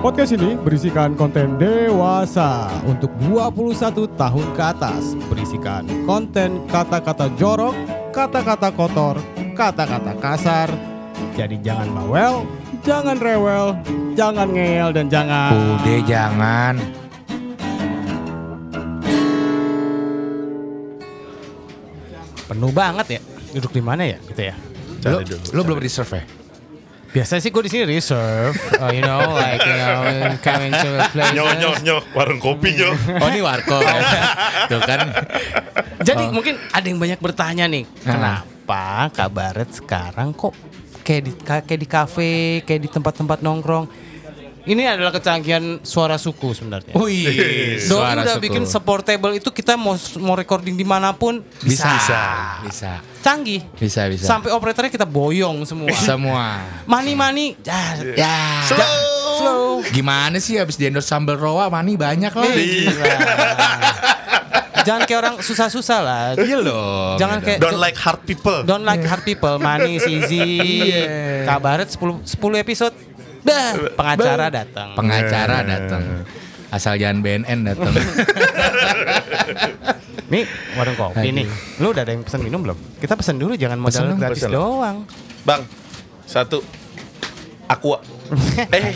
Podcast ini berisikan konten dewasa untuk 21 tahun ke atas. Berisikan konten kata-kata jorok, kata-kata kotor, kata-kata kasar. Jadi jangan bawel, jangan rewel, jangan ngeyel dan jangan Udah jangan. penuh banget ya. Duduk di mana ya gitu ya? Lu, Cari dulu. lu belum reserve ya? Biasanya sih gue di sini reserve, uh, you know, like you know, coming to places. Nyo nyo nyo warung kopi nyo. Oh ini warkop ya. Tuh kan. Jadi mungkin ada yang banyak bertanya nih, Ah. kenapa kabaret sekarang kok kayak di kayak di kafe, kayak di tempat-tempat nongkrong. Ini adalah kecanggihan suara suku sebenarnya. Wih, Doi suara udah suku. bikin supportable itu kita mau mau recording di mana pun bisa. Bisa. Bisa. canggih. Bisa, bisa. Sampai operatornya kita boyong semua. Semua. Mani mani, ah, Ya. slow. Gimana sih habis di endorse sambal rawa mani banyak lah. Gila. Jangan kayak orang susah-susah lah. Iya loh. Jangan kayak Don't like hard people. Don't like hard people, manis, easy. Kabaret 10 10 episode. Dah, pengacara datang. pengacara datang. Asal jangan BNN datang. Nih, warung kopi nih. Lu udah ada yang pesan minum belum? Kita pesan dulu jangan modal gratis pesen doang. Bang, satu. Aqua. Eh.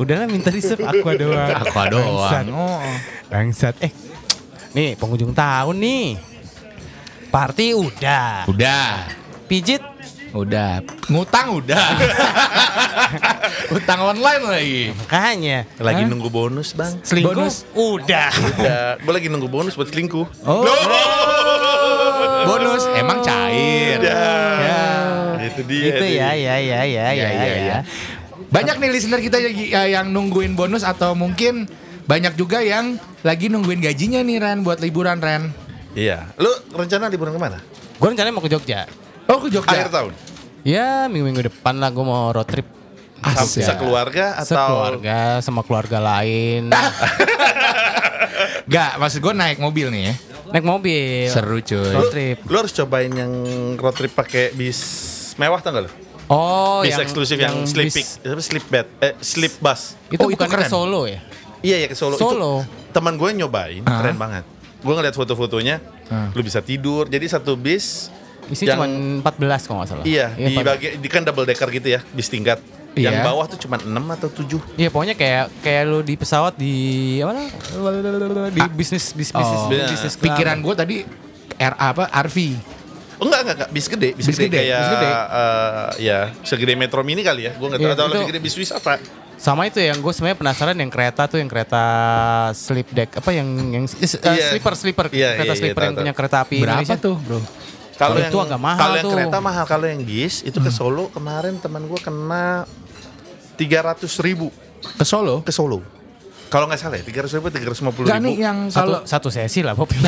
Udahlah minta reserve aqua doang. Aqua doang. Bangsat. Oh. Bangsat. Eh. Nih, penghujung tahun nih. Party udah. Udah. Pijit Udah. Ngutang udah. Utang online lagi. makanya. lagi Hah? nunggu bonus, Bang. Selingkuh bonus. udah. Ya, gue lagi nunggu bonus buat selingkuh. Oh. Bonus emang cair. Ya. Ya. Itu dia. Itu ya, ya, ya, ya, ya, iya, ya. iya. Banyak nih listener kita yang, yang nungguin bonus atau mungkin banyak juga yang lagi nungguin gajinya nih Ren buat liburan Ren. Iya. Lu rencana liburan ke mana? Gue rencananya mau ke Jogja. Oh ke Jogja. Akhir tahun. Ya minggu-minggu depan lah gue mau road trip Asik. Sekeluarga atau Sekeluarga sama keluarga lain Gak, maksud gue naik mobil nih ya. Naik mobil Seru cuy. Road trip Lu harus cobain yang road trip pakai bis mewah tau gak lu? Oh bis yang eksklusif yang, sleep bis- apa sleep bed, eh sleep bus. Itu Oh, itu bukan ke. Solo ya? Iya ya ke Solo. Solo. Itu teman gue nyobain, Ah. keren banget. Gue ngeliat foto-fotonya, Ah. lu bisa tidur. Jadi satu bis Isinya yang cuma 14 kalau nggak salah iya di Pak. bagi di kan double decker gitu ya, bis tingkat. Iya. Yang bawah tuh cuma 6 atau 7. Iya pokoknya kayak kayak lu di pesawat di apa di bisnis bis, bisnis Oh. bisnis class. Pikiran gue tadi R apa RV. Oh, enggak, enggak, enggak, bis gede, bis, Bis gede, gede, kayak bis gede. eh, ya segede Metro Mini kali ya. Gue enggak tahu Iya, atau itu- lebih gede bis wisata. Sama itu yang gue sebenarnya penasaran yang kereta tuh yang kereta sleep deck apa yang yang uh, Iya. sleeper sleeper Iya, kereta iya, iya, sleeper yang tahu, punya kereta api Berapa Indonesia. tuh bro? Kalau yang itu agak mahal kalau yang tuh. Kereta mahal, kalau yang bis itu ke Solo kemarin teman gue kena 300 ribu Ke Solo? ke Solo. Kalau nggak salah ya, 300 ribu, 350 Gak ribu. nih yang Satu, kalau satu sesi lah Bob.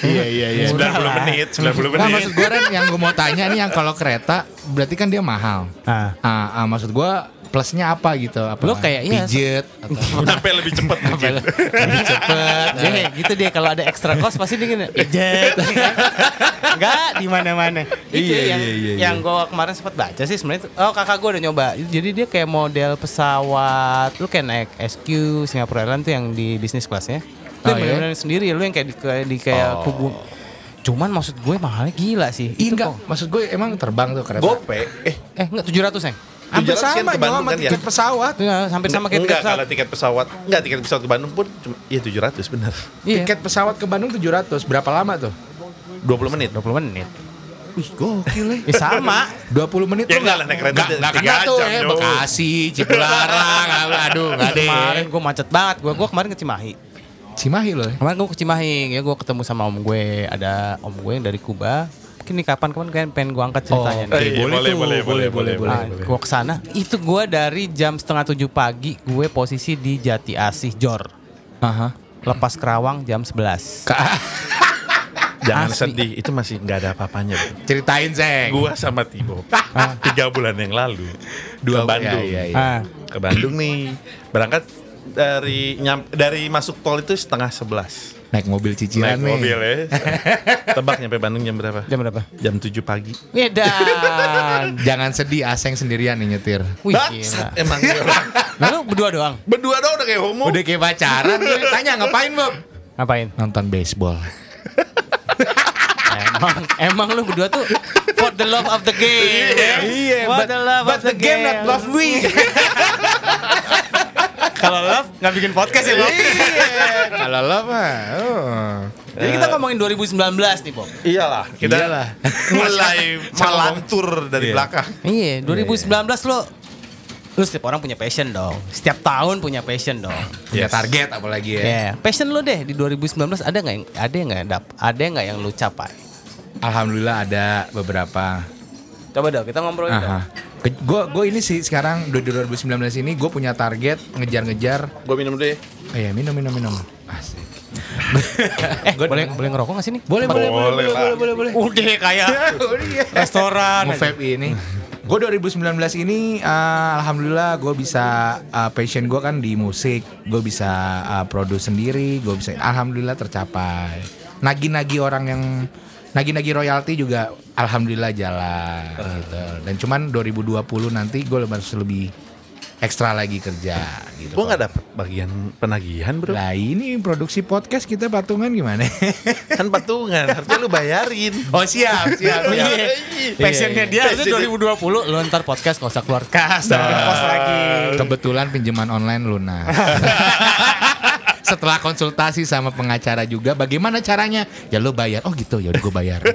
Iya iya iya. 90 menit, 90 Nah, menit. maksud gue Ren yang gue mau tanya nih yang kalau kereta berarti kan dia mahal. Nah, Ah, ah, maksud gue plusnya apa gitu? Apa? Lu kayak, iya, pijet atau Sampai lebih cepat mungkin. lebih cepet. Dia kayak gitu dia kalau ada extra cost pasti dia gini, pijet. Enggak di mana-mana. Itu Iya, yang iya, iya, yang gua kemarin sempat baca sih sebenarnya. Oh, kakak gua udah nyoba. Jadi dia kayak model pesawat. Lu kayak naik SQ Singapore Airlines tuh yang di bisnis kelasnya. Itu Oh, yang iya? sendiri lu yang kayak di, kayak- di kayak Oh. kubu. Cuman maksud gue mahalnya gila sih. Iya Itu enggak, kok- maksud gue emang terbang tuh kereta. Gope, eh Eh, enggak 700, Seng. Hampir 700 kan sama ke Bandung sama kan ya? tiket pesawat. Itu nggak sampai sama kayak enggak tiket pesawat. kalau tiket pesawat, enggak tiket pesawat ke Bandung pun cuma iya 700 benar. Iya. Tiket pesawat ke Bandung 700. Berapa lama tuh? 20 menit. 20 menit. Wih, gokil ya. Ya sama. 20 menit Ya tuh enggak lah, naik kereta Enggak, kena tuh ya. Bekasi, Cipularang, aduh enggak deh. Kemarin gue macet banget. Gue gua kemarin ke Cimahi. Cimahi loh. ya. Kemarin gue ke Cimahi, ya gue ketemu sama om gue. Ada om gue yang dari Kuba. Mungkin nih kapan kapan kan pengen gue angkat ceritanya. Oh, nih. oke. Eh, iya, boleh boleh, tuh, boleh, boleh, boleh, boleh. Ah, gue ke sana. Itu gue dari jam setengah tujuh pagi. Gue posisi di Jati Asih Jor. Aha. Lepas Kerawang jam 11 Jangan Asli. sedih, itu masih enggak ada apa-apanya. Ceritain, Seng. Gua sama Tibo tiga bulan yang lalu Dua- ke Bandung. iya, iya, iya. Ah, Ke Bandung nih. Berangkat dari nyam, dari masuk tol itu setengah sebelas. Naik mobil cicilan Naik nih. mobil ya. Tebak nyampe Bandung jam berapa? Jam berapa? Jam 7 pagi. Edan. Jangan sedih Aseng sendirian nih nyetir. Wih, Bangsat, gila. emang. Lalu berdua doang. Berdua dong udah kayak homo. Udah kayak pacaran. gue Tanya ngapain Bob? Ngapain? Nonton baseball. emang emang lu berdua tuh for the love of the game. Iya, For but- the love but of the, the game not love we. Kalau love nggak bikin podcast ya, Bob. Kalau lo mah. oh. Jadi kita ngomongin 2019 nih, Bob. Iyalah, kita Iyalah. mulai melantur dari Iya. belakang. Iya, 2019 lo lu setiap orang punya passion dong. Setiap tahun punya passion dong. Punya Yes. target apalagi ya. Ya, passion lo deh di 2019 ada nggak yang ada yang nggak ada nggak yang lu capai? Alhamdulillah ada beberapa. Coba dong kita ngobrolin dong. Aha. Gue gue ini sih sekarang di 2019 ini gue punya target ngejar-ngejar. Gue minum dulu ya. Oh iya minum minum minum. Asik. Eh, boleh boleh ngerokok nggak sih nih? Boleh boleh boleh Boleh boleh boleh boleh. Udah kayak restoran. Nge-vape ini. Gue 2019 ini uh, alhamdulillah gue bisa uh, passion gue kan di musik, gue bisa uh, produce sendiri, gue bisa alhamdulillah tercapai. Nagi-nagi orang yang nagi-nagi royalti juga alhamdulillah jalan gitu. Dan cuman 2020 nanti gue harus lebih ekstra lagi kerja gitu. Gue nggak dapet bagian penagihan bro. Lah ini produksi podcast kita patungan gimana? Kan patungan, harusnya lu bayarin. oh siap siap. Siap. iya. Passionnya dia itu Passionnya- 2020 lo ntar podcast nggak usah keluar kas, post lagi. Kebetulan pinjaman online lunas. Setelah konsultasi sama pengacara juga, bagaimana caranya? Ya lo bayar. Oh gitu, ya udah gue bayar.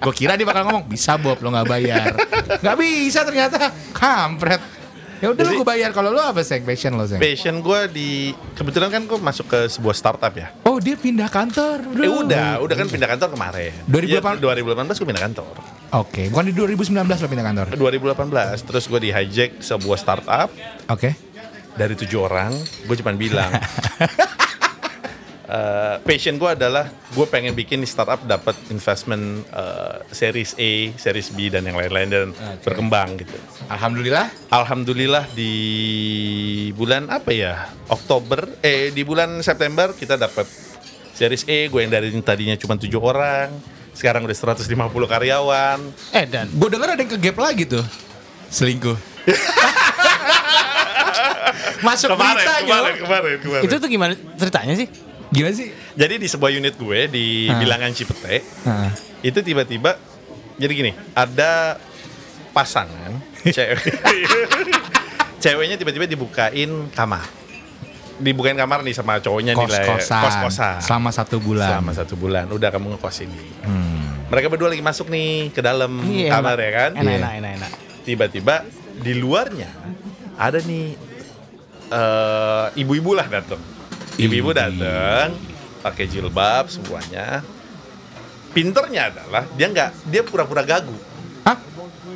gue kira dia bakal ngomong bisa Bob lo nggak bayar. Nggak bisa ternyata. Kampret. Ya udah gue bayar. Kalau lo apa seng passion lo seng? Passion gue di kebetulan kan gue masuk ke sebuah startup ya. Oh dia pindah kantor. bro. Eh udah, udah kan pindah kantor kemarin. 2008 Ya, 2018 gue pindah kantor. Oke, bukan di 2019 lo pindah kantor. 2018 terus gue di hijack sebuah startup Oke. dari tujuh orang. Gue cuma bilang. eh, passion gue adalah gue pengen bikin startup dapat investment eh, series A, series B dan yang lain-lain dan Oke. berkembang gitu. Alhamdulillah. Alhamdulillah di bulan apa ya Oktober eh di bulan September kita dapat series E gue yang dari tadinya cuma tujuh orang sekarang udah 150 karyawan Eh dan Gue denger ada yang ke gap lagi tuh. Selingkuh. Masuk berita kemarin, yo. kemarin, kemarin. itu tuh gimana ceritanya sih? Gimana sih? jadi di sebuah unit gue di Ah. bilangan Cipete Heeh. itu tiba-tiba jadi gini ada pasangan cewek ceweknya tiba-tiba dibukain kamar dibukain kamar nih sama cowoknya nih lah ya. kos-kosan kos-kosan selama satu bulan. selama satu bulan udah kamu ngekos ini Hmm. mereka berdua lagi masuk nih ke dalam Iya, kamar enak. ya kan Enak, Iya. enak, enak, enak. tiba-tiba di luarnya ada nih eh, ibu-ibu lah datang ibu-ibu Ih. datang pakai jilbab semuanya pinternya adalah dia nggak dia pura-pura gagu Hah?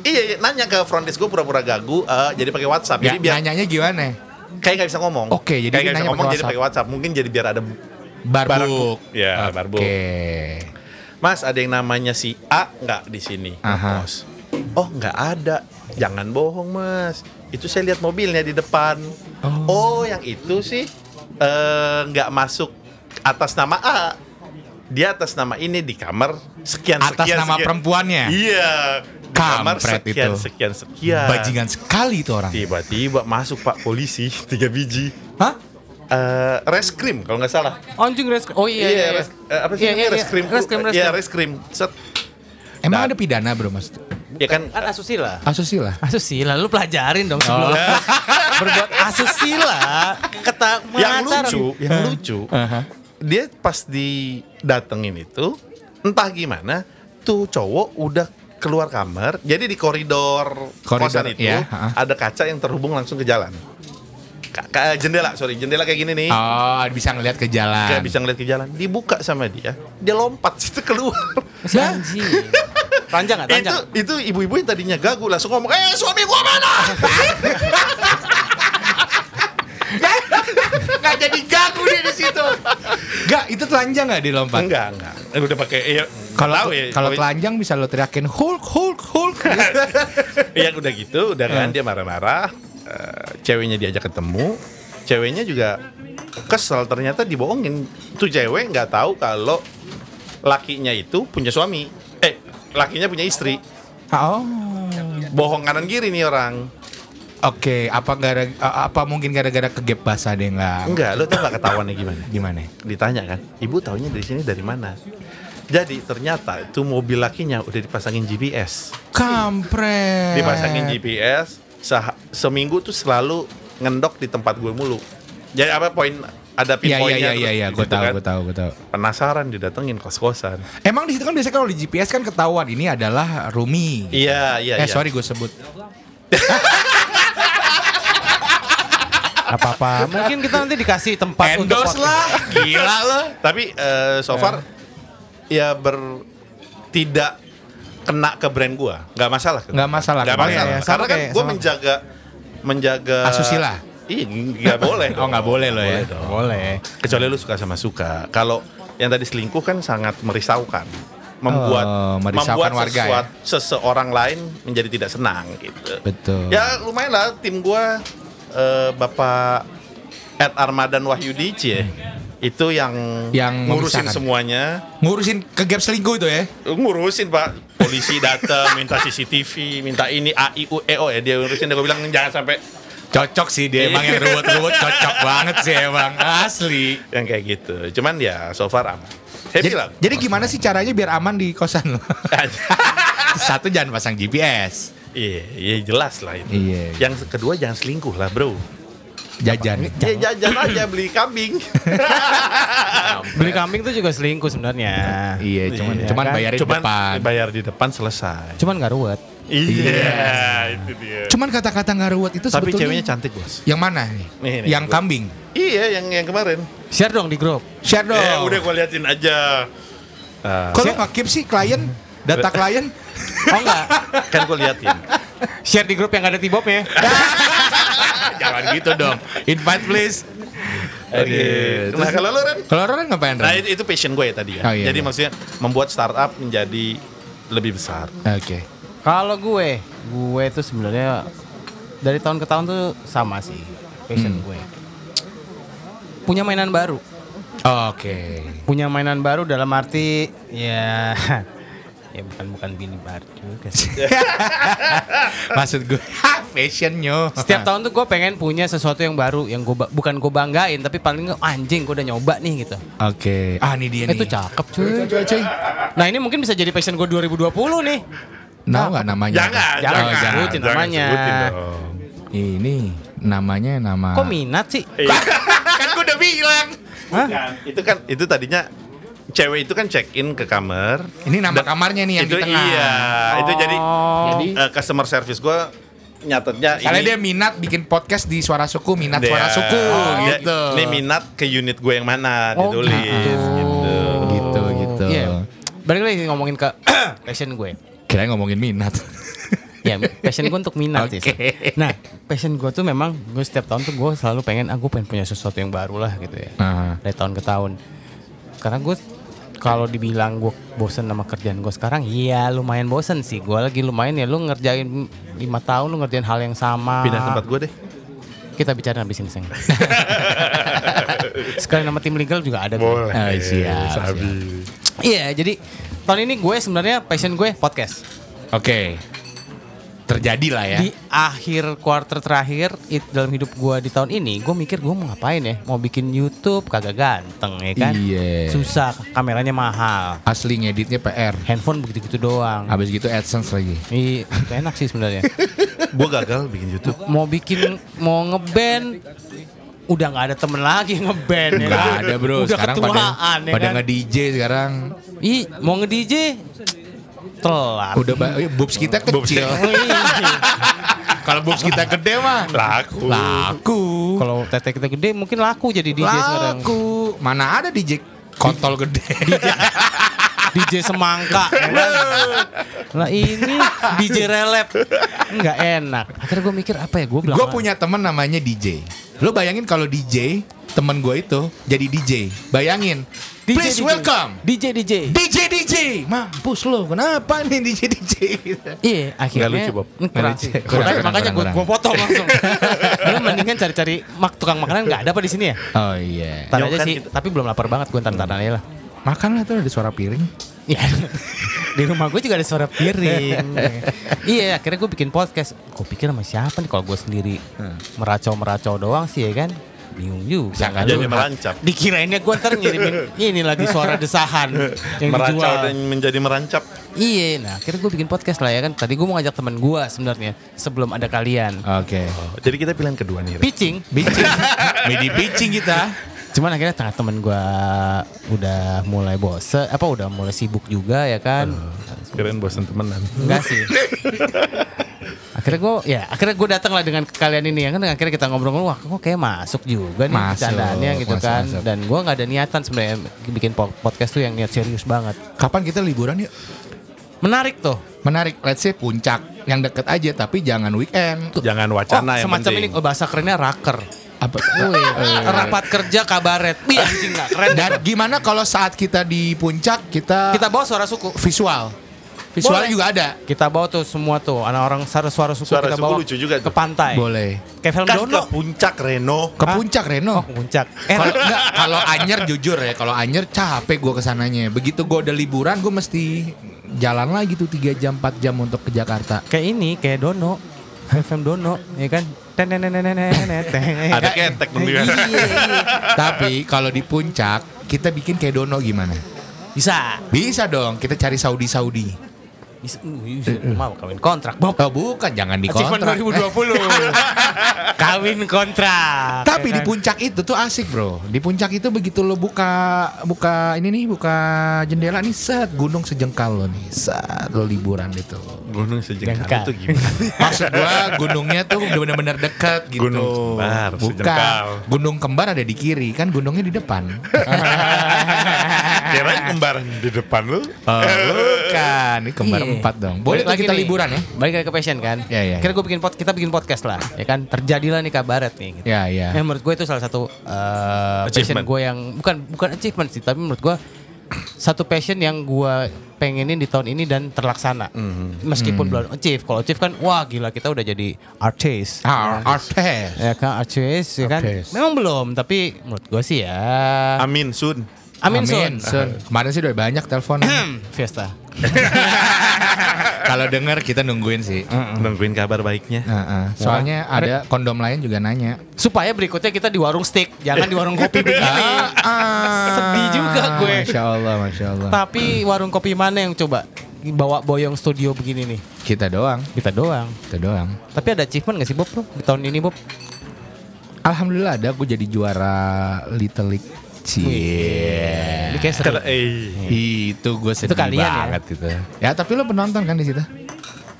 iya, iya nanya ke front desk gue pura-pura gagu eh, jadi pakai WhatsApp Ya, jadi biar nanyanya gimana? kayak nggak bisa ngomong Oke, jadi kayak nggak bisa ngomong jadi pakai WhatsApp mungkin jadi biar ada Barbuk. Ya, Oke. barbuk. Mas ada yang namanya si A nggak di sini Aha. Oh nggak ada jangan bohong mas itu saya lihat mobilnya di depan oh, yang itu sih eh, nggak masuk atas nama A dia atas nama ini di kamar sekian Atas sekian nama sekian. perempuannya? iya di kamar sekian itu. sekian sekian Bajingan sekali itu orang. tiba-tiba masuk pak polisi tiga biji Hah? Eh, reskrim kalau nggak salah Anjing res Oh iya iya. iya. res- eh, apa sih Iya, iya, iya. reskrim Reskrim, Iya, reskrim. reskrim Set. Emang Dan- ada pidana bro mas? Ya kan? Kan asusila. Asusila. Asusila lu pelajarin dong sebelum. berbuat asusila kata yang lucu yang lucu. Dia pas didatengin itu entah gimana tuh cowok udah keluar kamar jadi di koridor, Koridor, kosan itu iya, ha. ada kaca yang terhubung langsung ke jalan. Ka- jendela sorry jendela kayak gini nih. Oh bisa ngeliat ke jalan. Kayak bisa ngeliat ke jalan. Dibuka sama dia dia lompat situ keluar. Si anjing. Ranjang nggak? itu Ranjang. itu ibu-ibu yang tadinya gagu langsung ngomong eh suami gua mana Gak jadi gagu dia di situ. Gak itu telanjang gak dilompat? enggak enggak Eh, udah pakai ya, Kalau ya kalau telanjang bisa lo teriakin Hulk Hulk Hulk. Yang udah gitu, udah kan Eh. dia marah-marah. eh, ceweknya diajak ketemu, ceweknya juga kesel ternyata dibohongin tuh cewek nggak tahu kalau lakinya itu punya suami lakinya punya istri Oh. bohong kanan kiri nih orang Oke, apa gara apa mungkin gara-gara kegap basah deh nggak? enggak lo tau nggak ketahuannya gimana Gimana? ditanya kan ibu taunya dari sini dari mana jadi ternyata itu mobil lakinya udah dipasangin GPS Kampret. dipasangin GPS seminggu tuh selalu ngendok di tempat gue mulu jadi apa poin ada Iya iya pinpointnya iya iya, iya. terus gue gitu tahu kan. gue tahu gue tahu. penasaran didatengin kos kosan Emang di situ kan biasanya kalau di GPS kan ketahuan ini adalah Rumi. iya iya eh iya. sorry gue sebut. Apa-apa. Mungkin kita nanti dikasih tempat Endorse podcast. lah. Gila lo. tapi eh, so far ya ber tidak kena ke brand gua nggak masalah Nggak masalah. nggak Kemarin masalah ya, sama karena kan kayak- gua sama. menjaga menjaga Asusila. Ih, nggak boleh. Oh, nggak boleh lo ya. dong. Boleh. Kecuali lu suka sama suka. Kalau yang tadi selingkuh kan sangat merisaukan. Membuat Oh, merisaukan membuat warga ya. sesuat- seseorang lain menjadi tidak senang gitu. Betul. Ya lumayan lah tim gua eh, Bapak Ed Armadan Wahyudi Cie. Itu yang, Yang ngurusin semuanya. Ngurusin kegap selingkuh itu ya. Ngurusin Pak. Polisi datang minta CCTV, minta ini A I U E O ya dia ngurusin. Dia bilang jangan sampai Cocok sih dia emang yang ruwet-ruwet cocok banget sih emang asli. yang kayak gitu. Cuman ya so far aman. Happy Jadi, lah. jadi gimana sih caranya biar aman di kosan lo? Satu jangan pasang GPS. Iya, iya jelas lah itu. Iya. Yang kedua jangan selingkuh lah, bro. Jajan. Ya jajan aja beli kambing. Beli kambing tuh juga selingkuh sebenarnya. Iya, cuman Iya, cuman kan? bayarin Cuman depan. bayar di depan selesai. Cuman gak ruwet. Iya, itu dia. Cuman kata-kata nggak ruwet itu Tapi sebetulnya ceweknya cantik, Bos. yang mana nih? Nih, nih, yang gua- kambing. Iya, yang yang kemarin. Share dong di grup. Share dong. Eh, udah gua liatin aja. Ah, Kalau nggak keep sih klien, data klien. Oh enggak. kan gua liatin. Share di grup yang gak ada tibopnya. Jangan gitu dong. Invite please. Aduh. Nah, kalau lu Ren? Kalau orang ngapain? Nah, Ren? itu, itu passion gue ya tadi ya. Oh, iya, Jadi iya. maksudnya membuat startup menjadi lebih besar. Oke. Kalau gue, gue tuh sebenarnya dari tahun ke tahun tuh sama sih passion Hmm. gue. Punya mainan baru. Oke. Punya mainan baru dalam arti ya ya bukan bukan bini baru juga sih. Maksud gue fashionnya. Setiap tahun tuh gue pengen punya sesuatu yang baru yang gue bukan gue banggain tapi paling nggak anjing gue udah nyoba nih gitu. Oke. Ah ini dia nih. Itu cakep cuy. Nah ini mungkin bisa jadi passion gue 2020 nih. Tahu nggak namanya? Jangan, Jangan jangan, Oh, sebutin namanya. sebutin dong. Ini namanya nama. Kok minat sih? kan gue udah bilang. Hah? Itu kan itu tadinya cewek itu kan check in ke kamar. Ini nama kamarnya nih yang itu di tengah. iya, itu jadi Oh. Jadi eh, customer service gue nyatetnya Karena ini dia minat bikin podcast di suara suku, minat dia- suara suku dia- gitu. Ini minat ke unit gue yang mana Oh, ditulis gitu. gitu. gitu gitu. Iya. Balik lagi ngomongin ke passion gue. Kira ngomongin minat. Ya, passion gue untuk minat sih. Oke. Nah, passion gue tuh memang gue setiap tahun tuh gue selalu pengen aku pengen punya sesuatu yang baru lah gitu ya. Ah. Dari tahun ke tahun. Karena gue kalau dibilang gue bosen sama kerjaan gue sekarang, iya lumayan bosen sih. Gue lagi lumayan ya lu ngerjain lima tahun lu ngerjain hal yang sama. Pindah tempat gue deh. Kita bicara habis ini, Seng. Sekali nama tim legal juga ada. Boleh. Ah, siap, Sabi. Iya, jadi tahun ini gue sebenarnya passion gue podcast. Oke. Terjadi lah ya. Di akhir quarter terakhir it, dalam hidup gue di tahun ini, gue mikir gue mau ngapain ya? Mau bikin YouTube kagak ganteng ya kan? Iya. Susah, kameranya mahal. Asli ngeditnya PR. Handphone begitu-gitu doang. Habis gitu AdSense lagi. Iya, enak sih sebenarnya. Gue gagal bikin YouTube. mau bikin mau ngeband udah nggak ada temen lagi ngeband ya Gak kan? ada bro. Udah sekarang pada ketuaan, ya pada kan? nge-DJ sekarang. Ih, mau nge-DJ telat. Udah ba- eh, boobs kita kecil. Kalau boobs kita gede mah Laku. laku. Kalau tete kita gede mungkin laku jadi DJ sekarang. Laku. Mana ada DJ kontol gede. DJ semangka ya kan? Lah ini DJ relap nggak enak. Akhirnya gue mikir apa ya gue bilang Gue punya temen namanya DJ. Lo bayangin kalau DJ temen gue itu jadi DJ. Bayangin. DJ, Please DJ. welcome. DJ DJ. DJ DJ. Mampus lo. Kenapa nih DJ DJ? Iya, akhirnya lucu, Bob. Kurang Makanya- kurang, makanya gue gue potong langsung. Lu mendingan cari-cari mak tukang makanan nggak ada apa di sini ya? Oh iya. Ntar Ya, aja sih, kita- tapi belum lapar banget gue ntar aja lah. Makan lah tuh ada suara piring. Iya. di rumah gue juga ada suara piring. iya, akhirnya gue bikin podcast. Gue pikir sama siapa nih kalau gue sendiri meracau-meracau doang sih ya kan? Bingung juga. Jangan kan. Jadi merancap. Dikirainnya gue ntar ngirimin ini lagi suara desahan yang Meracau dijual. dan menjadi merancap. Iya, nah akhirnya gue bikin podcast lah ya kan. Tadi gue mau ngajak teman gue sebenarnya sebelum ada kalian. Oke. Jadi kita pilihan kedua nih. Pitching, Bitching. Midi bitching kita. Cuman akhirnya tengah temen gue udah mulai bosen, apa udah mulai sibuk juga ya kan. Keren bosan temenan. Enggak sih. akhirnya gue ya akhirnya gue datang lah dengan kalian ini ya kan akhirnya kita ngobrol-ngobrol wah kok kayak masuk juga nih Masuk, bercandaannya gitu masuk, kan masuk. dan gue nggak ada niatan sebenarnya bikin po- podcast tuh yang niat serius banget Kapan kita liburan yuk? menarik tuh Menarik. Let's say puncak. Yang deket aja tapi jangan weekend. Jangan oh, wacana yang semacam penting. ini oh, bahasa kerennya raker Apa? Wih, rapat kerja kabaret Wih anjing nggak keren Dan gimana kalau saat kita di puncak kita, kita bawa suara suku visual? Visualnya Boleh. juga ada. kita bawa tuh semua tuh anak orang suara suara suku Suara kita suku bawa lucu juga ke tuh. pantai Boleh. kayak film Kan Dono ke puncak Reno. Ke Hah? puncak Reno. oh puncak eh Kalau enggak, kalau Anyer jujur ya, kalau Anyer capek gue ke sananya. Begitu gue udah liburan, gue mesti jalan lagi tuh 3 jam 4 jam untuk ke Jakarta. kayak ini kayak Dono FM Dono ya kan. Ada ketek. Tapi kalau di puncak kita bikin kayak Dono gimana? bisa Bisa dong, kita cari Saudi Saudi. bisa uh, bisa. mau kawin kontrak Bob Oh bukan, jangan di kontrak. 2020 kawin kontrak Tapi di kan? puncak itu tuh asik bro. Di puncak itu begitu lo buka buka ini nih buka jendela nih set gunung sejengkal lo nih set lo liburan itu. Gunung sejengkal Jengkal. itu gimana? Maksud gua gunungnya tuh udah bener-bener dekat gitu. Gunung kembar, Bukan. sejengkal. Gunung kembar ada di kiri kan gunungnya di depan. Kirain kembaran di depan lu. Oh, bukan. Ini kembar Iya. empat dong. Boleh tuh lagi kita nih. liburan ya? Balik lagi ke passion kan Iya, iya, Kira gue bikin pod, kita bikin podcast lah Ya kan Terjadilah nih kabaret nih gitu. Ya ya. Yang menurut gue itu salah satu uh, passion Achievement. gue yang bukan bukan achievement sih, tapi menurut gue satu passion yang gue pengenin di tahun ini dan terlaksana. Meskipun belum achieve. Kalau achieve kan wah gila kita udah jadi artist. Ah, artist. Ya kan artist ya kan. Memang belum, tapi menurut gue sih ya. Amin Sun. Amin, Sun. Sun. Kemarin sih udah banyak telepon. Fiesta. Kalau denger kita nungguin sih. Nungguin kabar baiknya. Heeh. Soalnya ada kondom lain juga nanya. Supaya berikutnya kita di warung steak, jangan di warung kopi begini. Sedih juga gue. Masya Allah, masya Allah. Tapi warung kopi mana yang coba bawa boyong studio begini nih? Kita doang, Kita doang. kita doang. Tapi ada achievement gak sih Bob lo di tahun ini Bob? Alhamdulillah ada, gue jadi juara Little League. Cie. Ini kayak seru. Eh Itu gue sedih kalian ya? banget gitu. Ya tapi lo penonton kan di situ?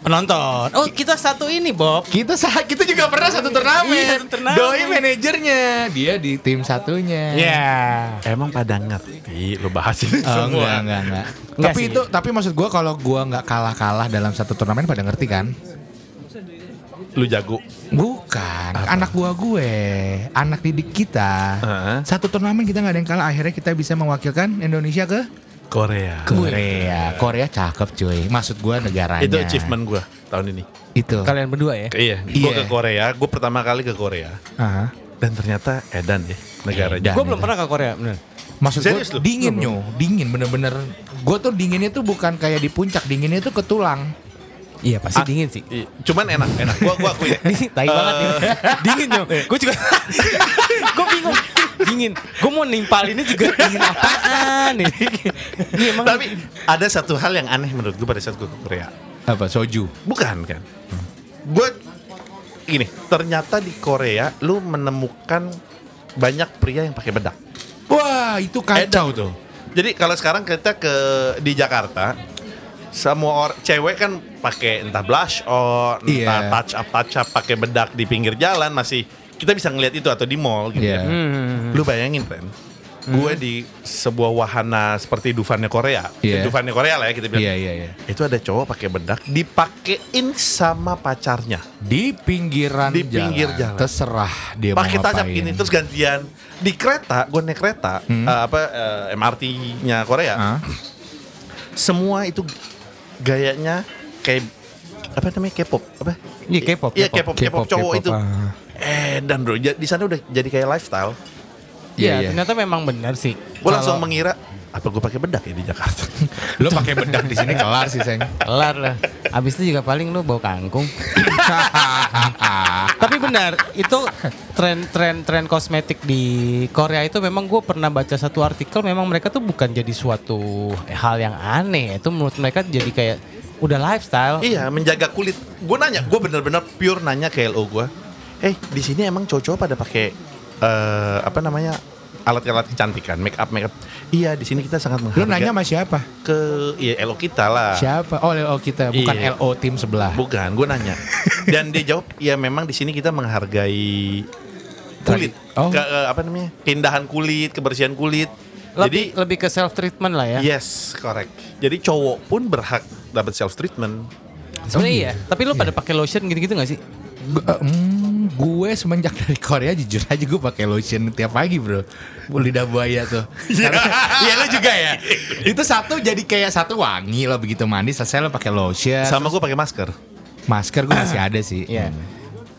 Penonton. Oh kita satu ini Bob. Kita sah, kita juga pernah satu turnamen. Iya, satu turnamen. Doi manajernya, dia di tim satunya. Ya. emang pada ngerti lu bahas Oh, ini semua. enggak, enggak, enggak. Enggak tapi sih. itu, tapi maksud gue kalau gue nggak kalah-kalah dalam satu turnamen pada ngerti kan? Lu jago. Bukan, anak buah gue, anak didik kita. Heeh. Satu turnamen kita nggak ada yang kalah, akhirnya kita bisa mewakilkan Indonesia ke Korea. Korea. Korea cakep cuy. Maksud gue negaranya. Itu achievement gua tahun ini. Itu. Kalian berdua ya. Iya, gua Iya. ke Korea, gua pertama kali ke Korea Aha. dan ternyata edan ya negaranya. Gue belum pernah ke Korea, bener. Maksud gue Serius lu? dingin nyo, dingin bener-bener. Gue tuh dinginnya tuh bukan kayak di puncak, dinginnya tuh ke tulang. Iya pasti Ah, dingin sih. Iya, Cuman enak, enak. Gua gua akuin. Ini tai banget nih. Dingin dong. Gue juga. gue bingung. Dingin. Gue mau nimpal ini juga dingin apaan nih? Ini emang. Tapi ada satu hal yang aneh menurut gua pada saat gua ke Korea. Apa? Soju. Bukan kan? Gue gini, ternyata di Korea lu menemukan banyak pria yang pakai bedak. Wah, itu kacau tuh. Jadi kalau sekarang kita ke di Jakarta, semua orang cewek kan pakai entah blush on, entah Iya. touch up touch up pakai bedak di pinggir jalan masih kita bisa ngelihat itu atau di mall gitu Iya. ya. Hmm. Lu bayangin Ren, gue di sebuah wahana seperti Dufannya Korea. Iya. Dufannya Korea lah ya kita bilang. Iya iya iya. Itu ada cowok pakai bedak dipakein sama pacarnya. Di pinggiran Di pinggir jalan. Terserah dia Pakai mau tajam ngapain. ini terus gantian di kereta, gue naik kereta Hmm. eh, apa eh, MRT-nya Korea. Hah? Semua itu gayanya kayak apa namanya K-pop apa? Iya, K-pop, Iya K-pop. K-pop, cowok K-pop, itu. ah. Eh dan bro, di sana udah jadi kayak lifestyle. Iya, Iya, iya. ternyata memang benar sih. Gue langsung mengira apa gue pakai bedak ya di Jakarta? Lo pakai bedak di sini kelar sih, Seng. kelar lah. Abis itu juga paling lu bau kangkung. Benar, itu tren tren tren kosmetik di Korea itu memang gue pernah baca satu artikel memang mereka tuh bukan jadi suatu hal yang aneh. Itu menurut mereka jadi kayak udah lifestyle. iya, menjaga kulit. Gue nanya, gue bener-bener pure nanya ke LO gue. Eh, di sini emang cowok-cowok pada pakai eh apa namanya alat-alat kecantikan, make up, make up. Iya, di sini kita sangat Lo menghargai nanya sama siapa? ke iya LO kita lah. Siapa? Oh, LO kita, bukan Iya. LO tim sebelah. Bukan, gue nanya. Dan dia jawab, ya memang di sini kita menghargai kulit. Oh. Ke, eh, apa namanya? Keindahan kulit, kebersihan kulit. Lebih Jadi lebih ke self treatment lah ya. yes, correct. Jadi cowok pun berhak dapat self treatment. Sebenarnya iya. Tapi lu pada pakai lotion gitu-gitu gak sih? Eh, hmm, gue semenjak dari Korea jujur aja gue pakai lotion tiap pagi bro. Lidah buaya tuh. Karena- iya lo juga ya? Itu satu jadi kayak satu wangi lo begitu mandi selesai lo pakai lotion Sama gue pakai masker. masker gue masih ada sih. Iya.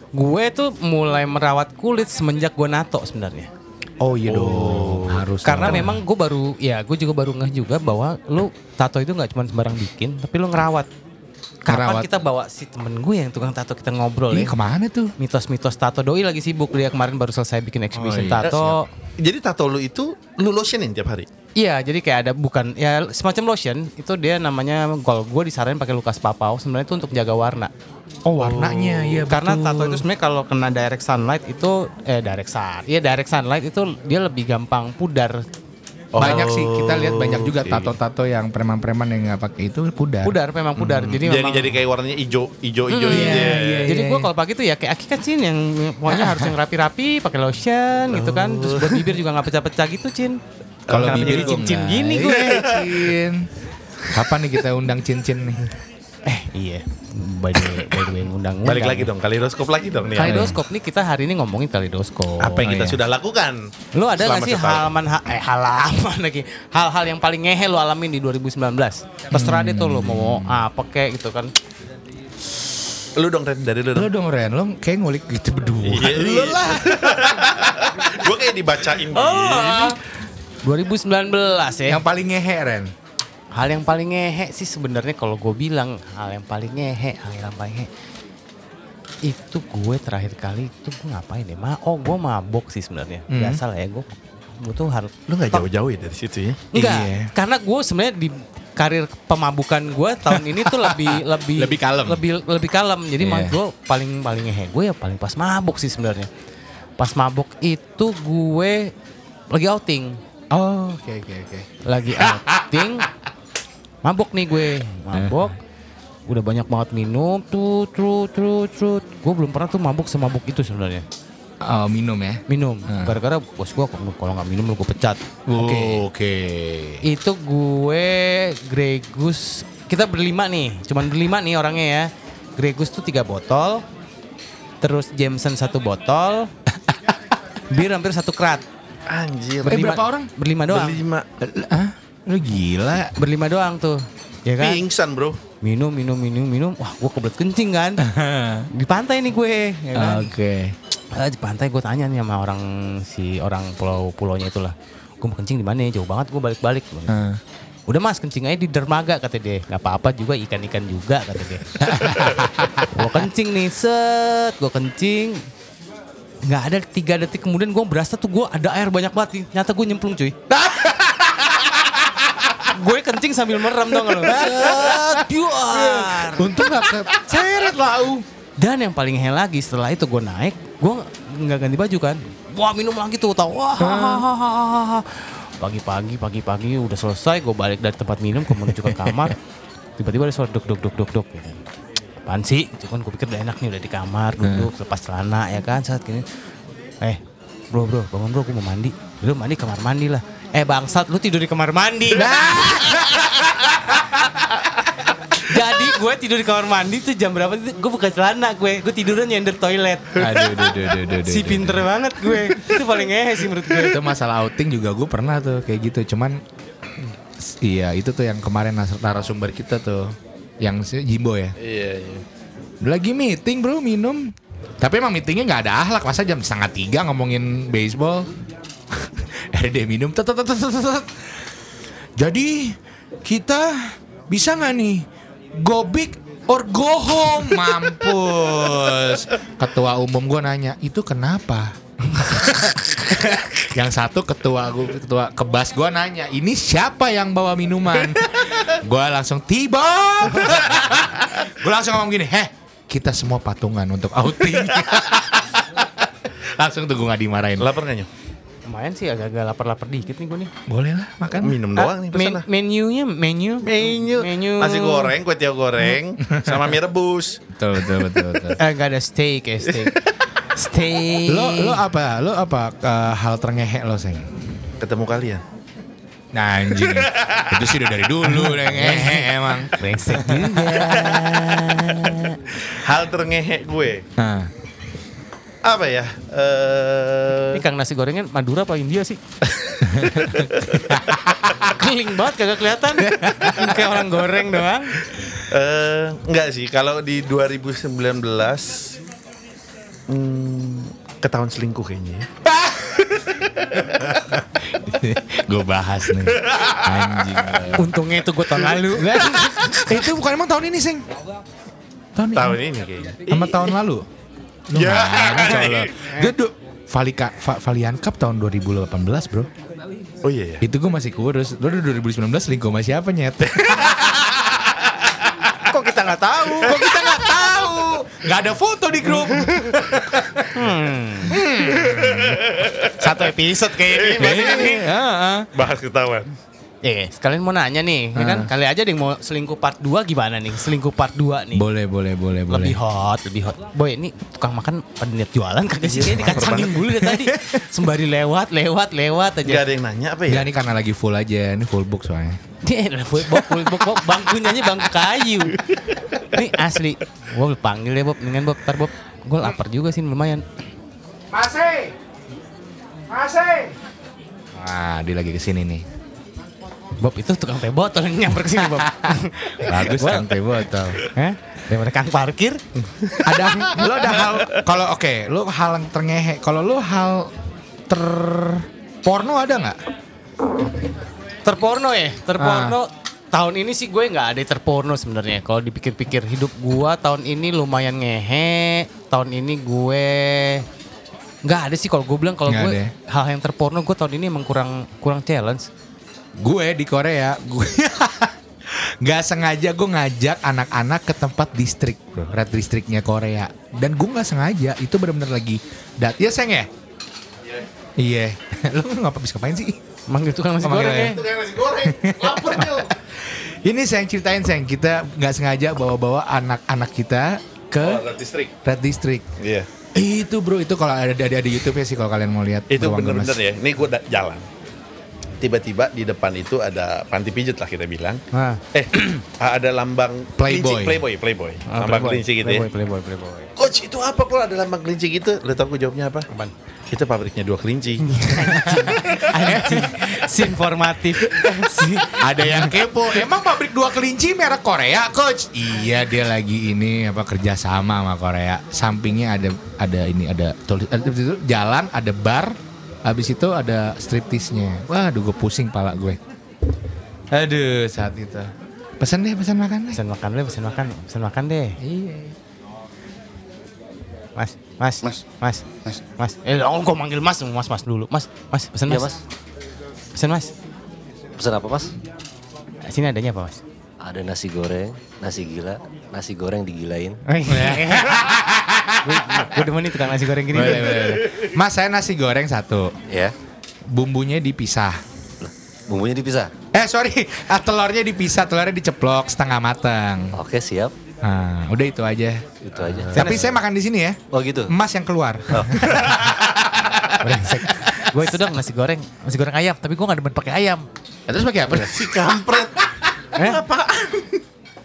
Gue tuh mulai merawat kulit semenjak gue nato sebenarnya. oh iya dong. Harus Karena memang gue baru, ya gue juga baru ngeh juga bahwa lu tato itu nggak cuma sembarang bikin, tapi lu ngerawat. Kapan Ngerawat. kita bawa si temen gue yang tukang tato kita ngobrol Ih, ya? ke mana tuh Mitos-mitos tato doi lagi sibuk dia kemarin baru selesai bikin exhibition iya. tato. Jadi tato lu itu lu lotionin tiap hari. Iya, jadi kayak ada bukan ya semacam lotion itu dia namanya kalau gue disaranin pakai Lukas Papau sebenarnya itu untuk jaga warna. oh warnanya iya Karena betul. tato itu sebenarnya kalau kena direct sunlight itu eh direct sun, iya direct sunlight itu dia lebih gampang pudar. Banyak sih kita lihat banyak juga tato-tato yang preman-preman yang nggak pakai itu pudar Pudar memang pudar. Jadi, Jadi memang jadi kayak warnanya hijau, hijau, hijau Hmm, gitu iya, ya. iya. Jadi gue kalau pagi tuh ya kayak Aki kan Cin yang pokoknya harus yang rapi-rapi, pakai lotion gitu kan. Terus buat bibir juga nggak pecah-pecah gitu Cin. kalau bibir cincin gini gue. Iya, Cin. kapan nih kita undang cincin nih Eh iya, by the way, by the way undang Balik lagi dong, kalidoskop lagi dong nih. Kalidoskop nih kita hari ini ngomongin kalidoskop. Apa yang kita iya. sudah lakukan? Lu ada gak sih halaman ha- eh halaman lagi hal-hal yang paling ngehe lu alamin di 2019? Terserah deh tuh lu mau apa kek gitu kan. Lu dong Ren, dari lu Lo dong. dong Ren, lo kayak ngulik gitu berdua. Iya, lu lah. Gue kayak dibacain Oh. gini. 2019 ya. Yang paling ngehe Ren. Hal yang paling ngehe sih sebenarnya kalau gue bilang hal yang paling ngehe, hal yang paling ngehe itu gue terakhir kali itu gue ngapain ya? Ma oh gue mabok sih sebenarnya. Hmm. Biasa lah ya gue. Gue tuh harus Lu gak jauh-jauh ya dari situ ya? Enggak, Iya. karena gue sebenarnya di karir pemabukan gue tahun ini tuh lebih lebih Lebih kalem. lebih lebih kalem. Jadi mah gue paling paling ngehe gue ya paling pas mabuk sih sebenarnya. Pas mabuk itu gue lagi outing, Oh, oke oke oke. lagi outing, mabuk nih gue, mabuk. Udah banyak banget minum, tuh, tuh, tuh, tuh. Gue belum pernah tuh mabuk semabuk itu sebenarnya. Oh, minum ya. Minum, Hmm. gara-gara bos gue kalau nggak minum lu gue pecat. Oke. Oke. Itu gue Gregus kita berlima nih, cuman berlima nih orangnya ya. Gregus tuh tiga botol, terus Jameson satu botol, bir hampir satu krat. Anjir. Eh, berapa orang? Berlima doang. Berlima. Hah? Lu gila. Berlima doang tuh. Ya kan? Pingsan bro. Minum, minum, minum, minum. Wah, gue kebelet kencing kan. di pantai nih gue, ya kan? Oke. Ah, di pantai gue tanya nih sama orang si orang pulau pulaunya itulah. Gue mau kencing di mana ya? Jauh banget gue balik-balik. Heeh. Udah mas kencing aja di dermaga kata dia. Gak apa-apa juga ikan-ikan juga kata dia. gue kencing nih set, gue kencing. Nggak ada tiga detik kemudian gue berasa tuh gue ada air banyak banget. nih. Nyata gue nyemplung cuy. gue kencing sambil merem dong lo. Set, duar. Untung gak ke seret lau. Dan yang paling hell lagi setelah itu gue naik, gue nggak ganti baju kan. Wah minum lagi tuh tau. Wah. Pagi-pagi, pagi-pagi udah selesai, gue balik dari tempat minum, gue menuju ke kamar. Tiba-tiba ada suara duk duk duk duk duk. Gitu. Apaan sih? Itu kan gue pikir udah enak nih udah di kamar, duduk, lepas celana ya kan saat gini. Eh, bro bro, bangun bro, gue mau mandi. Lu mandi kamar mandi lah. Eh bangsat lu tidur di kamar mandi. Jadi gue tidur di kamar mandi tuh jam berapa gue buka celana gue gue tidurnya nyender toilet. Aduh, aduh, aduh, aduh, aduh, Si aduh, pinter aduh. banget gue. Itu paling ngehe sih menurut gue. Itu masalah outing juga gue pernah tuh kayak gitu. Cuman iya itu tuh yang kemarin narasumber kita tuh yang si Jimbo ya. Iya, iya. Lagi meeting bro minum. Tapi emang meetingnya nggak ada akhlak masa jam setengah tiga ngomongin baseball. Dia minum. Jadi kita bisa nggak nih go big or go home? Mampus. Ketua umum gue nanya itu kenapa? yang satu ketua gue ketua kebas gue nanya ini siapa yang bawa minuman? gue langsung tiba. gue langsung ngomong gini, heh kita semua patungan untuk outing. langsung tuh gue gak dimarahin. Lapar nggak? Lumayan sih agak-agak lapar-lapar dikit nih gue nih. Boleh lah makan. Minum doang nih Ah, men- pesan lah. menunya menu Menu. Menu. Nasi goreng, kue tiaw goreng, sama mie rebus. Betul betul betul. betul. Eh enggak ada steak ya steak. steak. lo lo apa? Lo apa eh, hal terngehek lo seng? Ketemu kalian. Nah anjing Itu sih udah dari dulu udah ngehe emang brengsek juga. Hal terngehek gue. nah, Apa ya? Eh Ini Kang nasi gorengnya Madura apa India sih? Keling banget kagak kelihatan. Kayak orang goreng doang. eh, enggak sih, kalau di 2019 hmm, ketahuan selingkuh kayaknya ya. Gue bahas nih Anjing Untungnya itu gue tahun lalu. Eh, Itu bukan emang tahun ini Seng Tahun ini Tahun ini kayaknya. Sama tahun lalu Lu Ya. colo Gue Valika, Va- Valian Cup tahun 2018 bro Oh iya ya. Itu gue masih kurus Lu udah 2019 selingkuh sama siapa nyet Kok kita nggak tahu? Kok kita gak tahu Gak ada foto di grup Satu episode kayak ini. bahas ini nih. Heeh. Bahas ketahuan. Eh, sekalian mau nanya nih, ya kan? Kali aja deh mau selingkuh part 2 gimana nih? Selingkuh part 2 nih. Boleh boleh boleh boleh Lebih hot, lebih hot. Boy, ini tukang makan pada niat jualan kagak sih? Kayaknya dikacangin dulu dari tadi. Sembari lewat, lewat, lewat aja. Enggak ada yang nanya apa ya? Enggak ini karena lagi full aja Ini full book soalnya Dia lah full box, full box, Bob. bangkunya aja bangku kayu. Ini asli. Gua panggil ya Bob, dengan Bob, ntar Bob. Gue lapar juga sih lumayan. Masih Masih Nah dia lagi ke sini nih Bob itu tukang teh botol yang nyamper ke sini Bob. Bagus kan teh botol Hah? Daripada kang parkir. ada lo ada hal kalau oke lo hal yang terngehe kalau lo hal ter porno ada nggak Terporno ya, terporno. Tahun ini sih gue nggak ada terporno sebenarnya. Kalau dipikir-pikir hidup gua tahun ini lumayan ngehe. Tahun ini gue nggak ada sih kalau gue bilang kalau gue ada ya? hal yang terporno gue tahun ini emang kurang kurang challenge. Gue di Korea gue nggak sengaja gue ngajak anak-anak ke tempat distrik bro red distriknya Korea dan gue nggak sengaja itu benar-benar lagi dat ya seng ya iya lo ngapa bisa ngapain sih Manggil tukang nasi Oh, manggil goreng ya? ya. Tukang nasi goreng. Lapar ini seng ceritain seng kita nggak sengaja bawa-bawa anak-anak kita ke Oh, distrik. red district Iya. itu bro itu kalau ada ada di YouTube ya sih kalau kalian mau lihat Itu bener-bener ya. Ini gue jalan. Tiba-tiba di depan itu ada panti pijat lah kita bilang. Ah. Eh, ada lambang Playboy. kelinci. Playboy, Playboy. Ah, lambang Playboy. kelinci gitu Playboy, ya. Playboy, Playboy. Coach, itu apa kok ada lambang kelinci gitu? Lo tau gue jawabnya apa? Apaan? Itu pabriknya dua kelinci. Anjing, si informatif. Si Ada yang kepo, emang pabrik dua kelinci merek Korea, coach? Iya, dia lagi ini apa kerja sama sama Korea. Sampingnya ada ada ini ada tulis ada itu jalan, ada bar, habis itu ada striptisnya. Waduh, gue pusing pala gue. Aduh, saat itu. Pesan deh, pesan makan deh. pesan makan deh, pesan makan, pesan makan deh. Iya. Mas, mas, Mas. mas, Mas. mas. Eh, oh, kok manggil mas, mas, mas dulu. Mas, mas, pesan Iya, mas. Mas. Pesan mas. Pesan apa, Mas? Sini adanya apa mas? Ada nasi goreng, nasi gila, nasi goreng digilain. Gue demen nih tukang nasi goreng gini. Boleh, boleh, boleh. Mas, saya nasi goreng satu. Ya. Bumbunya dipisah. Loh, Bumbunya dipisah. Eh, sorry. Ah, telurnya dipisah, telurnya diceplok setengah matang. Oke, siap. Nah, udah itu aja. Itu aja. Tapi saya makan di sini ya. Oh gitu. Emas yang keluar. Brengsek. Gue itu dong nasi goreng, nasi goreng ayam, tapi gue gak demen pakai ayam. Ya, Terus pakai apa? Si kampret. Eh?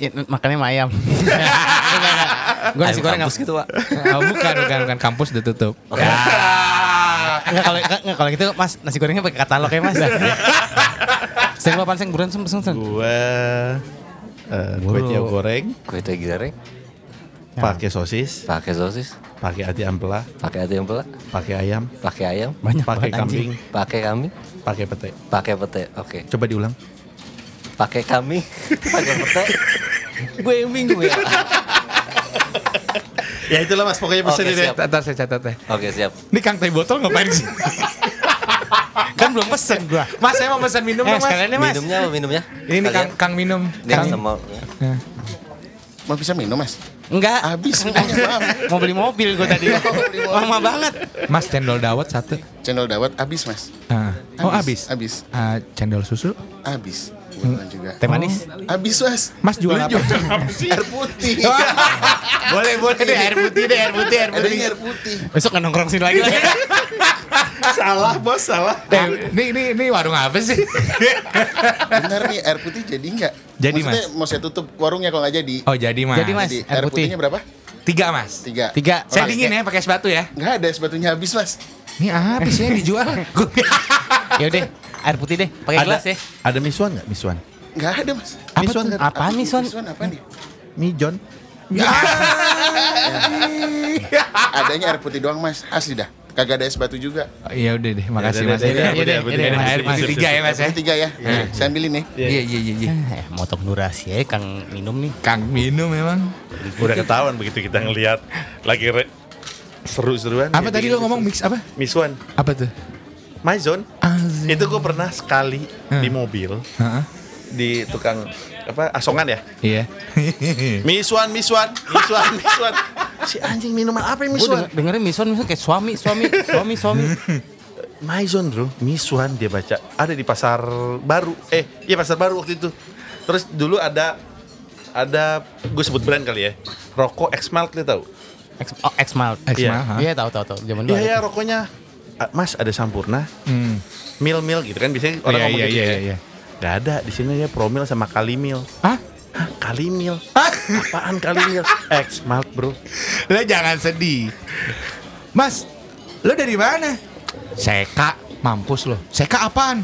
Ya, makannya sama ayam. Gue nasi goreng kampus gitu pak. oh, bukan, bukan, bukan kampus udah tutup. Enggak kalau enggak, kalau gitu Mas nasi gorengnya pakai katalog ya Mas. Seng lo panseng buruan sem sem sem. Gua eh, kue tiaw goreng, Kue teh goreng, pakai sosis, pakai sosis, pakai ati ampela, pakai ati ampela, pakai ayam, pakai ayam, Banyak pakai kambing, pakai kambing, pakai pete. pakai pete. Oke. Coba diulang. Pakai kambing, pakai pete. Gue yang bingung ya. Ya itulah Mas, pokoknya pesen Oke, ini. Ntar saya catat ya. Oke siap. Ini Kang Teh Botol ngapain sih? Kan belum pesen gua. Mas, saya mau pesan minum Eh dong, Mas. sekalian deh Mas. Minumnya apa minumnya? Ini nih Kang, Kang minum. Ini Kang. sama Mau bisa minum mas? Enggak. Habis maaf. Mau beli mobil gue tadi. Lama banget. Mas cendol dawet satu. Cendol dawet habis mas. Ah. Oh, habis. Habis. Ah, cendol susu. Habis. Kebetulan juga. Teh manis. Habis mas. Mas jual apa? Air putih. boleh, boleh deh air putih deh, air putih, air putih. air putih. Besok kan nongkrong sini lagi lah. salah bos, salah. Eh, ini, ini, ini warung apa sih? Bener nih air putih jadi nggak? Jadi, Maksudnya mau saya tutup warungnya kalau nggak jadi. Oh, jadi Mas. Jadi, Mas. Jadi air air putih. putihnya berapa? Tiga Mas. Tiga. Tiga. Saya Oke. dingin ya, pakai sepatu ya. Nggak ada sebetulnya habis mas. Ini apa sih yang dijual? Gua- Ya udah, air putih deh. Pakai Ada, gelas ya. ada misuan nggak? Misuan. Nggak ada mas. Apa Misuan tuh? nih, Son? Misuan apa nih? Mijon. Adanya air putih doang mas. Asli dah. Kagak ada es batu juga. Iya udah deh, makasih Ya, Mas. udah, Iya, udah, iya, udah, iya, udah, iya, Air putih udah, tiga ya Air Mas ya. putih tiga ya. Saya ambilin nih. Iya, iya, iya, iya. Eh, motong durasi ya Kang minum nih. Kang minum memang. Udah ketahuan begitu kita ngelihat lagi seru-seruan. Apa ya tadi lo ngomong mix apa? Misuan. Apa tuh? Maizon. Azim. Itu gue pernah sekali di mobil Heeh. di tukang apa asongan ya. Iya. Misuan, misuan, misuan, misuan. Si anjing minuman apa yang Gue misuan? denger, dengerin mison mison kayak suami suami suami suami. Maizon bro, misuan dia baca. Ada di pasar baru. Eh, iya pasar baru waktu itu. Terus dulu ada ada gue sebut brand kali ya. Rokok X Malt lu tahu? Ex, oh, ex malt. Ex Iya. ha? Iya tahu tahu tahu. Zaman dulu. Iya ya tuh. rokoknya. Ah, Mas ada Sampurna, Hmm. Mil mil gitu kan biasanya orang Iya, ngomong iya, gitu iya, ya. iya. Gak ada di sini ya promil sama kalimil. Hah? Hah, kalimil? Apaan kalimil? X Malt bro. Lo jangan sedih. Mas, lo dari mana? Seka, mampus lo. Seka apaan?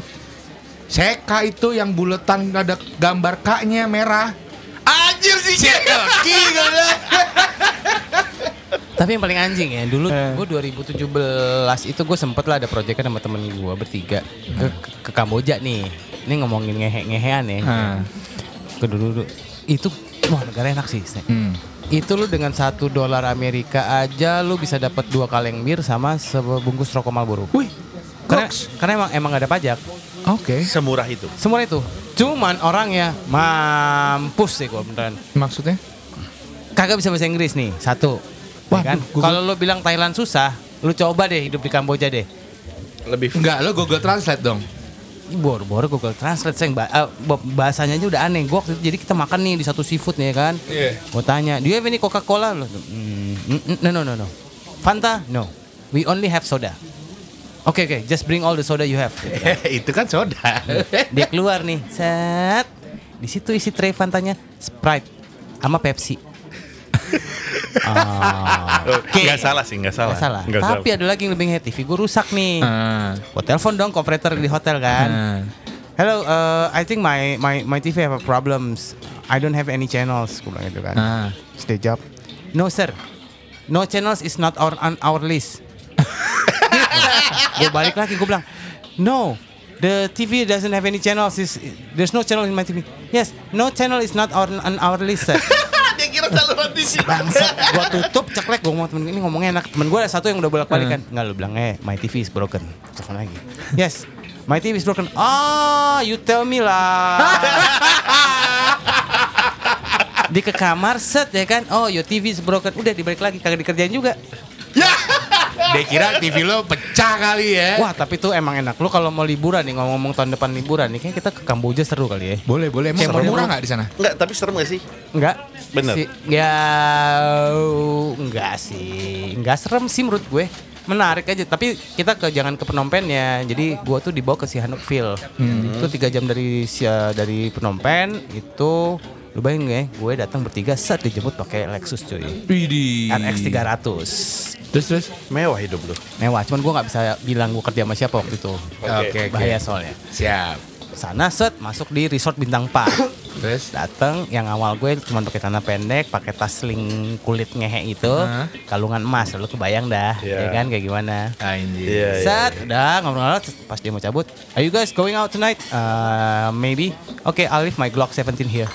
Seka itu yang buletan ada gambar kaknya merah. Anjir sih Seka. Tapi yang paling anjing ya dulu gue 2017 itu gue sempet lah ada proyekan sama temen gue bertiga ke, ke, ke Kamboja nih. Ini ngomongin ngehe ngehean ya. Hmm. Ke dulu dulu itu wah negara enak sih. Hmm. Itu lu dengan satu dolar Amerika aja lu bisa dapat dua kaleng bir sama sebungkus rokok Marlboro. Wih, Karena, karena emang emang gak ada pajak. Oke. Semurah itu. Semua itu. Cuman orangnya mampus sih gue beneran. Maksudnya? Kagak bisa bahasa Inggris nih. Satu. Ya Wah, kan? Google- Kalau lu bilang Thailand susah, lu coba deh hidup di Kamboja deh. Lebih Enggak, lo Google Translate dong. Boro-boro Google Translate sayang ba- eh, ba- bahasanya aja udah aneh. Gua waktu itu jadi kita makan nih di satu seafood nih ya kan. Iya. Gua tanya, "Do you have any Coca-Cola?" Loh, "Mm, mm, no no no no. Fanta? No. We only have soda. Oke oke, just bring all the soda you have. itu kan soda. Dia keluar nih, set. Di situ isi tray Fantanya Sprite sama Pepsi. Ah, Oke. Nggak salah sih, nggak salah. Nggak salah. Nggak Tapi ada lagi yang lebih TV gue rusak nih. Ah. Gua telepon dong operator di hotel kan. Ah. Hello, uh, I think my my my TV have a problems. I don't have any channels. Gue bilang gitu kan. Terus dia jawab, no sir, no channels is not our on our list. gue balik lagi, gue bilang, no, the TV doesn't have any channels. Is there's no channel in my TV. Yes, no channel is not on, on our list. Dia kira saluran TV. Bangsat, gua tutup ceklek gua ngomong temen ini ngomongnya enak. Temen gua ada satu yang udah bolak-balik kan. Enggak lu bilang, "Eh, my TV is broken." Telepon lagi. Yes. My TV is broken. Ah, you tell me lah. di ke kamar set ya kan. Oh, your TV is broken. Udah dibalik lagi kagak dikerjain juga. Dia kira TV lo pecah kali ya. Wah, tapi tuh emang enak. Lu kalau mau liburan nih ngomong-ngomong tahun depan liburan nih, kayak kita ke Kamboja seru kali ya. Boleh, boleh. Emang Serem. murah nggak di sana? Enggak, tapi serem gak sih? Enggak. Bener. Si, ya enggak sih. Enggak serem sih menurut gue. menarik aja tapi kita ke jangan ke Phnom Penh ya jadi gua tuh dibawa ke Sihanoukville itu tiga jam dari Sia- dari Phnom Penh itu lu bayangin ya gue datang bertiga set dijemput pakai Lexus cuy Widih. RX 300 Terus terus. Mewah hidup lu. mewah cuman gua nggak bisa bilang gua kerja sama siapa waktu itu Oke. oke. bahaya soalnya Siap. sana set masuk di resort bintang 4 Terus. datang yang awal gue cuma pakai celana pendek pakai tas sling kulit ngehe itu Hah? kalungan emas lu kebayang dah Iya. ya kan kayak gimana Anjir. Iya, iya. Set, udah ngobrol-ngobrol pas dia mau cabut. Are you guys going out tonight? Uh, maybe. Okay, I'll leave my Glock 17 here.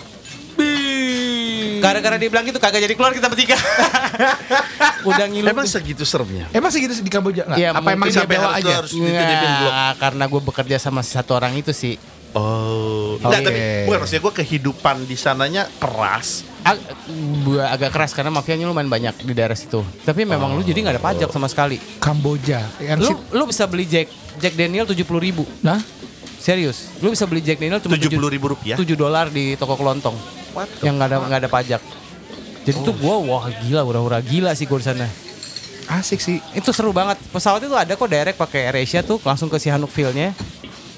Gara-gara dia bilang gitu kagak jadi keluar kita bertiga. Udah ngilu. Emang segitu seremnya? Emang segitu di Kamboja nggak? Iya, Apa emang dia sampai bawa harus- aja? Nggak, karena gue bekerja sama satu orang itu sih. Oh. Oke. Nggak, tapi bukan maksudnya gue kehidupan di sananya keras. Ag gua agak keras karena mafianya lumayan banyak di daerah situ. Tapi memang lu jadi nggak ada pajak sama sekali. Kamboja. Yang Lu lu bisa beli Jack Jack Daniel 70 ribu. Nah, Serius, lu bisa beli Jack Daniel cuma 70 ribu rupiah. 7 dolar di toko kelontong. Yang nggak ada nggak ada pajak. Jadi tuh gua wah gila, hura-hura gila sih gua di sana. asik sih. Itu seru banget. Pesawat itu ada kok direct pakai AirAsia tuh langsung ke Sihanoukville-nya.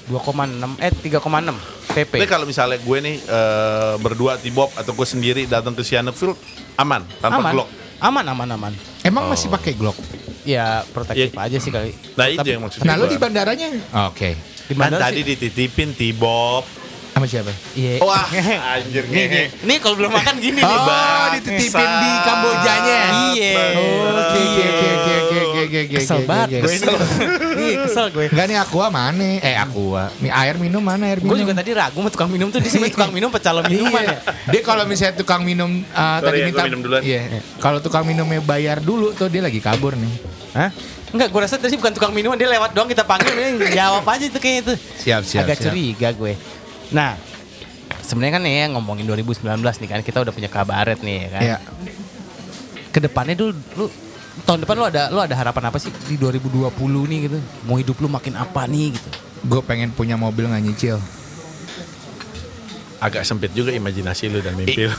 2,6 eh 3,6 TP. Tapi kalau misalnya gue nih eh, berdua Tibob atau gue sendiri datang ke Sihanoukville aman tanpa aman. Glock. Aman aman aman. Emang masih pakai Glock? Ya protektif Ya. aja sih kali. Nah itu Tapi yang maksudnya. Nah, lu di bandaranya? Oke. di kan bandara tadi sih- dititipin Tibob. Sama siapa? Iya. Wah, anjir Nih, nih, nih kalau belum makan gini nih. Oh, Bang, dititipin di. Kambojanya. Iya. Oke, oke, oke, oke, oke, oke, oke. Kesel banget gue ini. Iya, kesel gue. Enggak nih aqua mana? Eh aqua. Nih air minum mana air minum? Gue juga tadi ragu sama tukang minum tuh dia sebenarnya tukang minum apa calon minuman ya? Dia kalau misalnya tukang minum uh, Sorry tadi minta minum. Iya. Kalau tukang minumnya bayar dulu tuh dia lagi kabur nih. Hah? Enggak, gue rasa tadi bukan tukang minuman, dia lewat doang kita panggil, jawab aja itu kayaknya itu. Siap, siap, Agak siap. curiga gue. Nah, sebenarnya kan nih ya ngomongin 2019 nih kan kita udah punya kabaret nih ya kan. Iya. Ke depannya dulu lu tahun depan lu ada lu ada harapan apa sih di 2020 nih gitu? Mau hidup lu makin apa nih gitu? Gue pengen punya mobil nggak nyicil. Agak sempit juga imajinasi lu dan mimpi lu.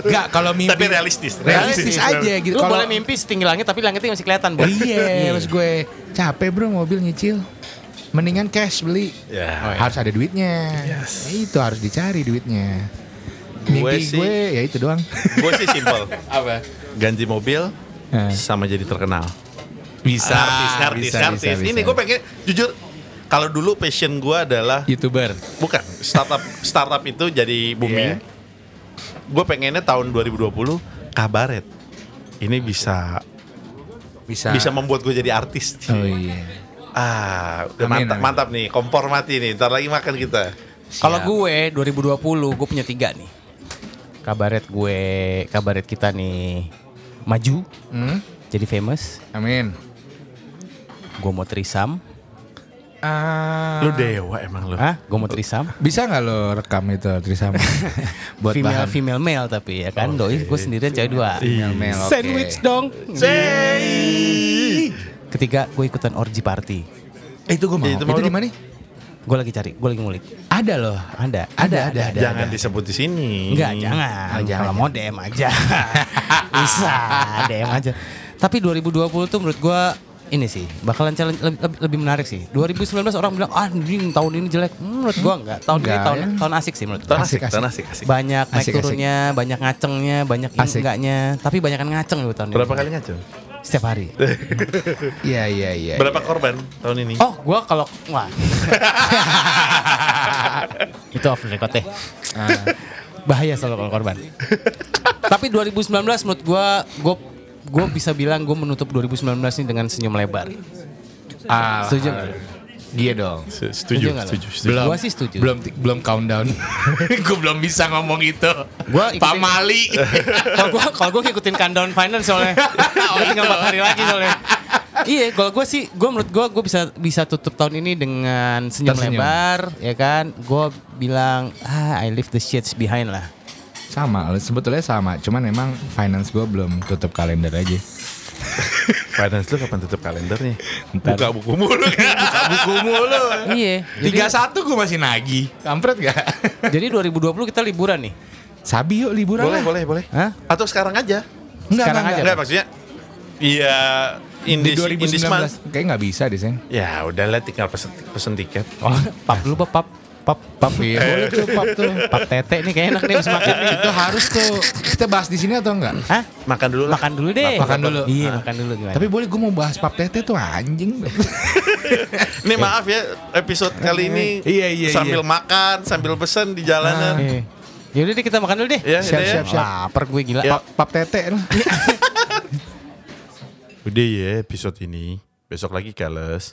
Enggak, kalau mimpi Tapi realistis. realistis aja gitu. Lu Kalau boleh mimpi setinggi langit tapi langitnya masih kelihatan, Bro. Iya, terus gue capek bro mobil nyicil. Mendingan cash beli. Ya. Harus ada duitnya. Yes. Itu harus dicari duitnya. Gue Mimpi sih- gue ya itu doang. Gue sih simpel. Apa? Ganti mobil Eh. sama jadi terkenal. Bisa, artis, artis, bisa, artis. bisa, bisa. Ini gue pengen jujur kalau dulu passion gue adalah youtuber. bukan startup startup itu jadi booming. Iya. Gue pengennya tahun 2020 kabaret. Ini bisa Bisa. bisa membuat gue jadi artis. Oh iya. Ah, udah Amin, mantap, amin. mantap nih. Kompor mati nih. Ntar lagi makan kita. Kalau gue 2020 gue punya tiga nih. Kabaret gue, kabaret kita nih maju Hmm? jadi famous. Amin. Gue mau trisam. Ah, Lu dewa emang lu. Hah? Gue mau trisam. bisa nggak lo rekam itu trisam buat female bahan female male tapi ya kan. Doi gue sendirian cewek dua. Female male, oke. Sandwich dong. Ketiga gue ikutan orgy party. Eh, itu gue mau. Ya, itu itu di mana? Gue lagi cari, gue lagi ngulik. Ada loh. Ada, Ada, ada, ada. Jangan disebut di sini. Enggak, jangan. Oh, jangan. Kalau mau DM aja. Bisa, DM aja. Tapi 2020 tuh menurut gua ini sih bakalan challenge lebih, lebih, lebih menarik sih. 2019 orang bilang ah anjing tahun ini jelek. Hmm, menurut gua enggak. Tahun ini Enggak, tahun ya. tahun asik sih menurut gua. Tahun asik, Asik, tahun asik, asik. Banyak naik Asik, asik. turunnya, banyak ngacengnya, banyak Asik. enggaknya. Tapi banyak kan ngaceng gitu tahun Berapa ini. kali ngacung? Setiap hari. Iya, iya, iya. Berapa korban tahun ini? Oh, gua kalau wah. Itu off record deh. Bahaya selalu kalau korban. Tapi 2019 menurut gua gua gua bisa bilang gua menutup 2019 ini dengan senyum lebar. Ah, Setuju? Iya dong. Se- Setuju, setuju, setuju. Belum. Gua sih setuju. Belum belum countdown. gue belum bisa ngomong itu. Gua ikutin- Pak Mali. Kalau gua kalau gua ngikutin countdown final soalnya. Udah tinggal 4 hari lagi soalnya. Iya, kalau gue sih, gue menurut gue, gue bisa bisa tutup tahun ini dengan senyum Tersenyum. lebar, ya kan? Gue bilang, ah, I leave the shits behind lah. sama, sebetulnya sama. Cuman memang finance gue belum tutup kalender aja. Finance lu kapan tutup kalendernya? Ntar. Buka buku mulu kan? Buka buku mulu. Iya. Tiga Jadi, satu gue masih nagih. Kampret gak? jadi 2020 kita liburan nih. Sabi yuk liburan boleh, lah. boleh, boleh. Hah? Atau sekarang aja? Enggak, Sekarang enggak, aja. Enggak maksudnya Iya di Indis, Indis 2019 month. kayak nggak bisa deh, Seng. Ya udahlah tinggal pesen, pesen tiket. Oh, pap dulu pap pap pap Iya, boleh tuh pap tuh. pap tete nih kayak enak nih habis makan nih. Itu harus tuh. Kita bahas di sini atau enggak? Hah? Makan dulu lah. Makan dulu deh. Makan dulu. Iya, makan dulu gimana? Tapi boleh gue mau bahas pap tete tuh anjing. Nih maaf ya episode kali ini Iya, iya, sambil iya. makan, sambil pesen di jalanan. Eh. Yaudah deh kita makan dulu deh. Ya, Siap, ya. siap, siap. Lapar gue gila. Ya. Pap, pap tete lah. Udah ya episode ini. Besok lagi keles.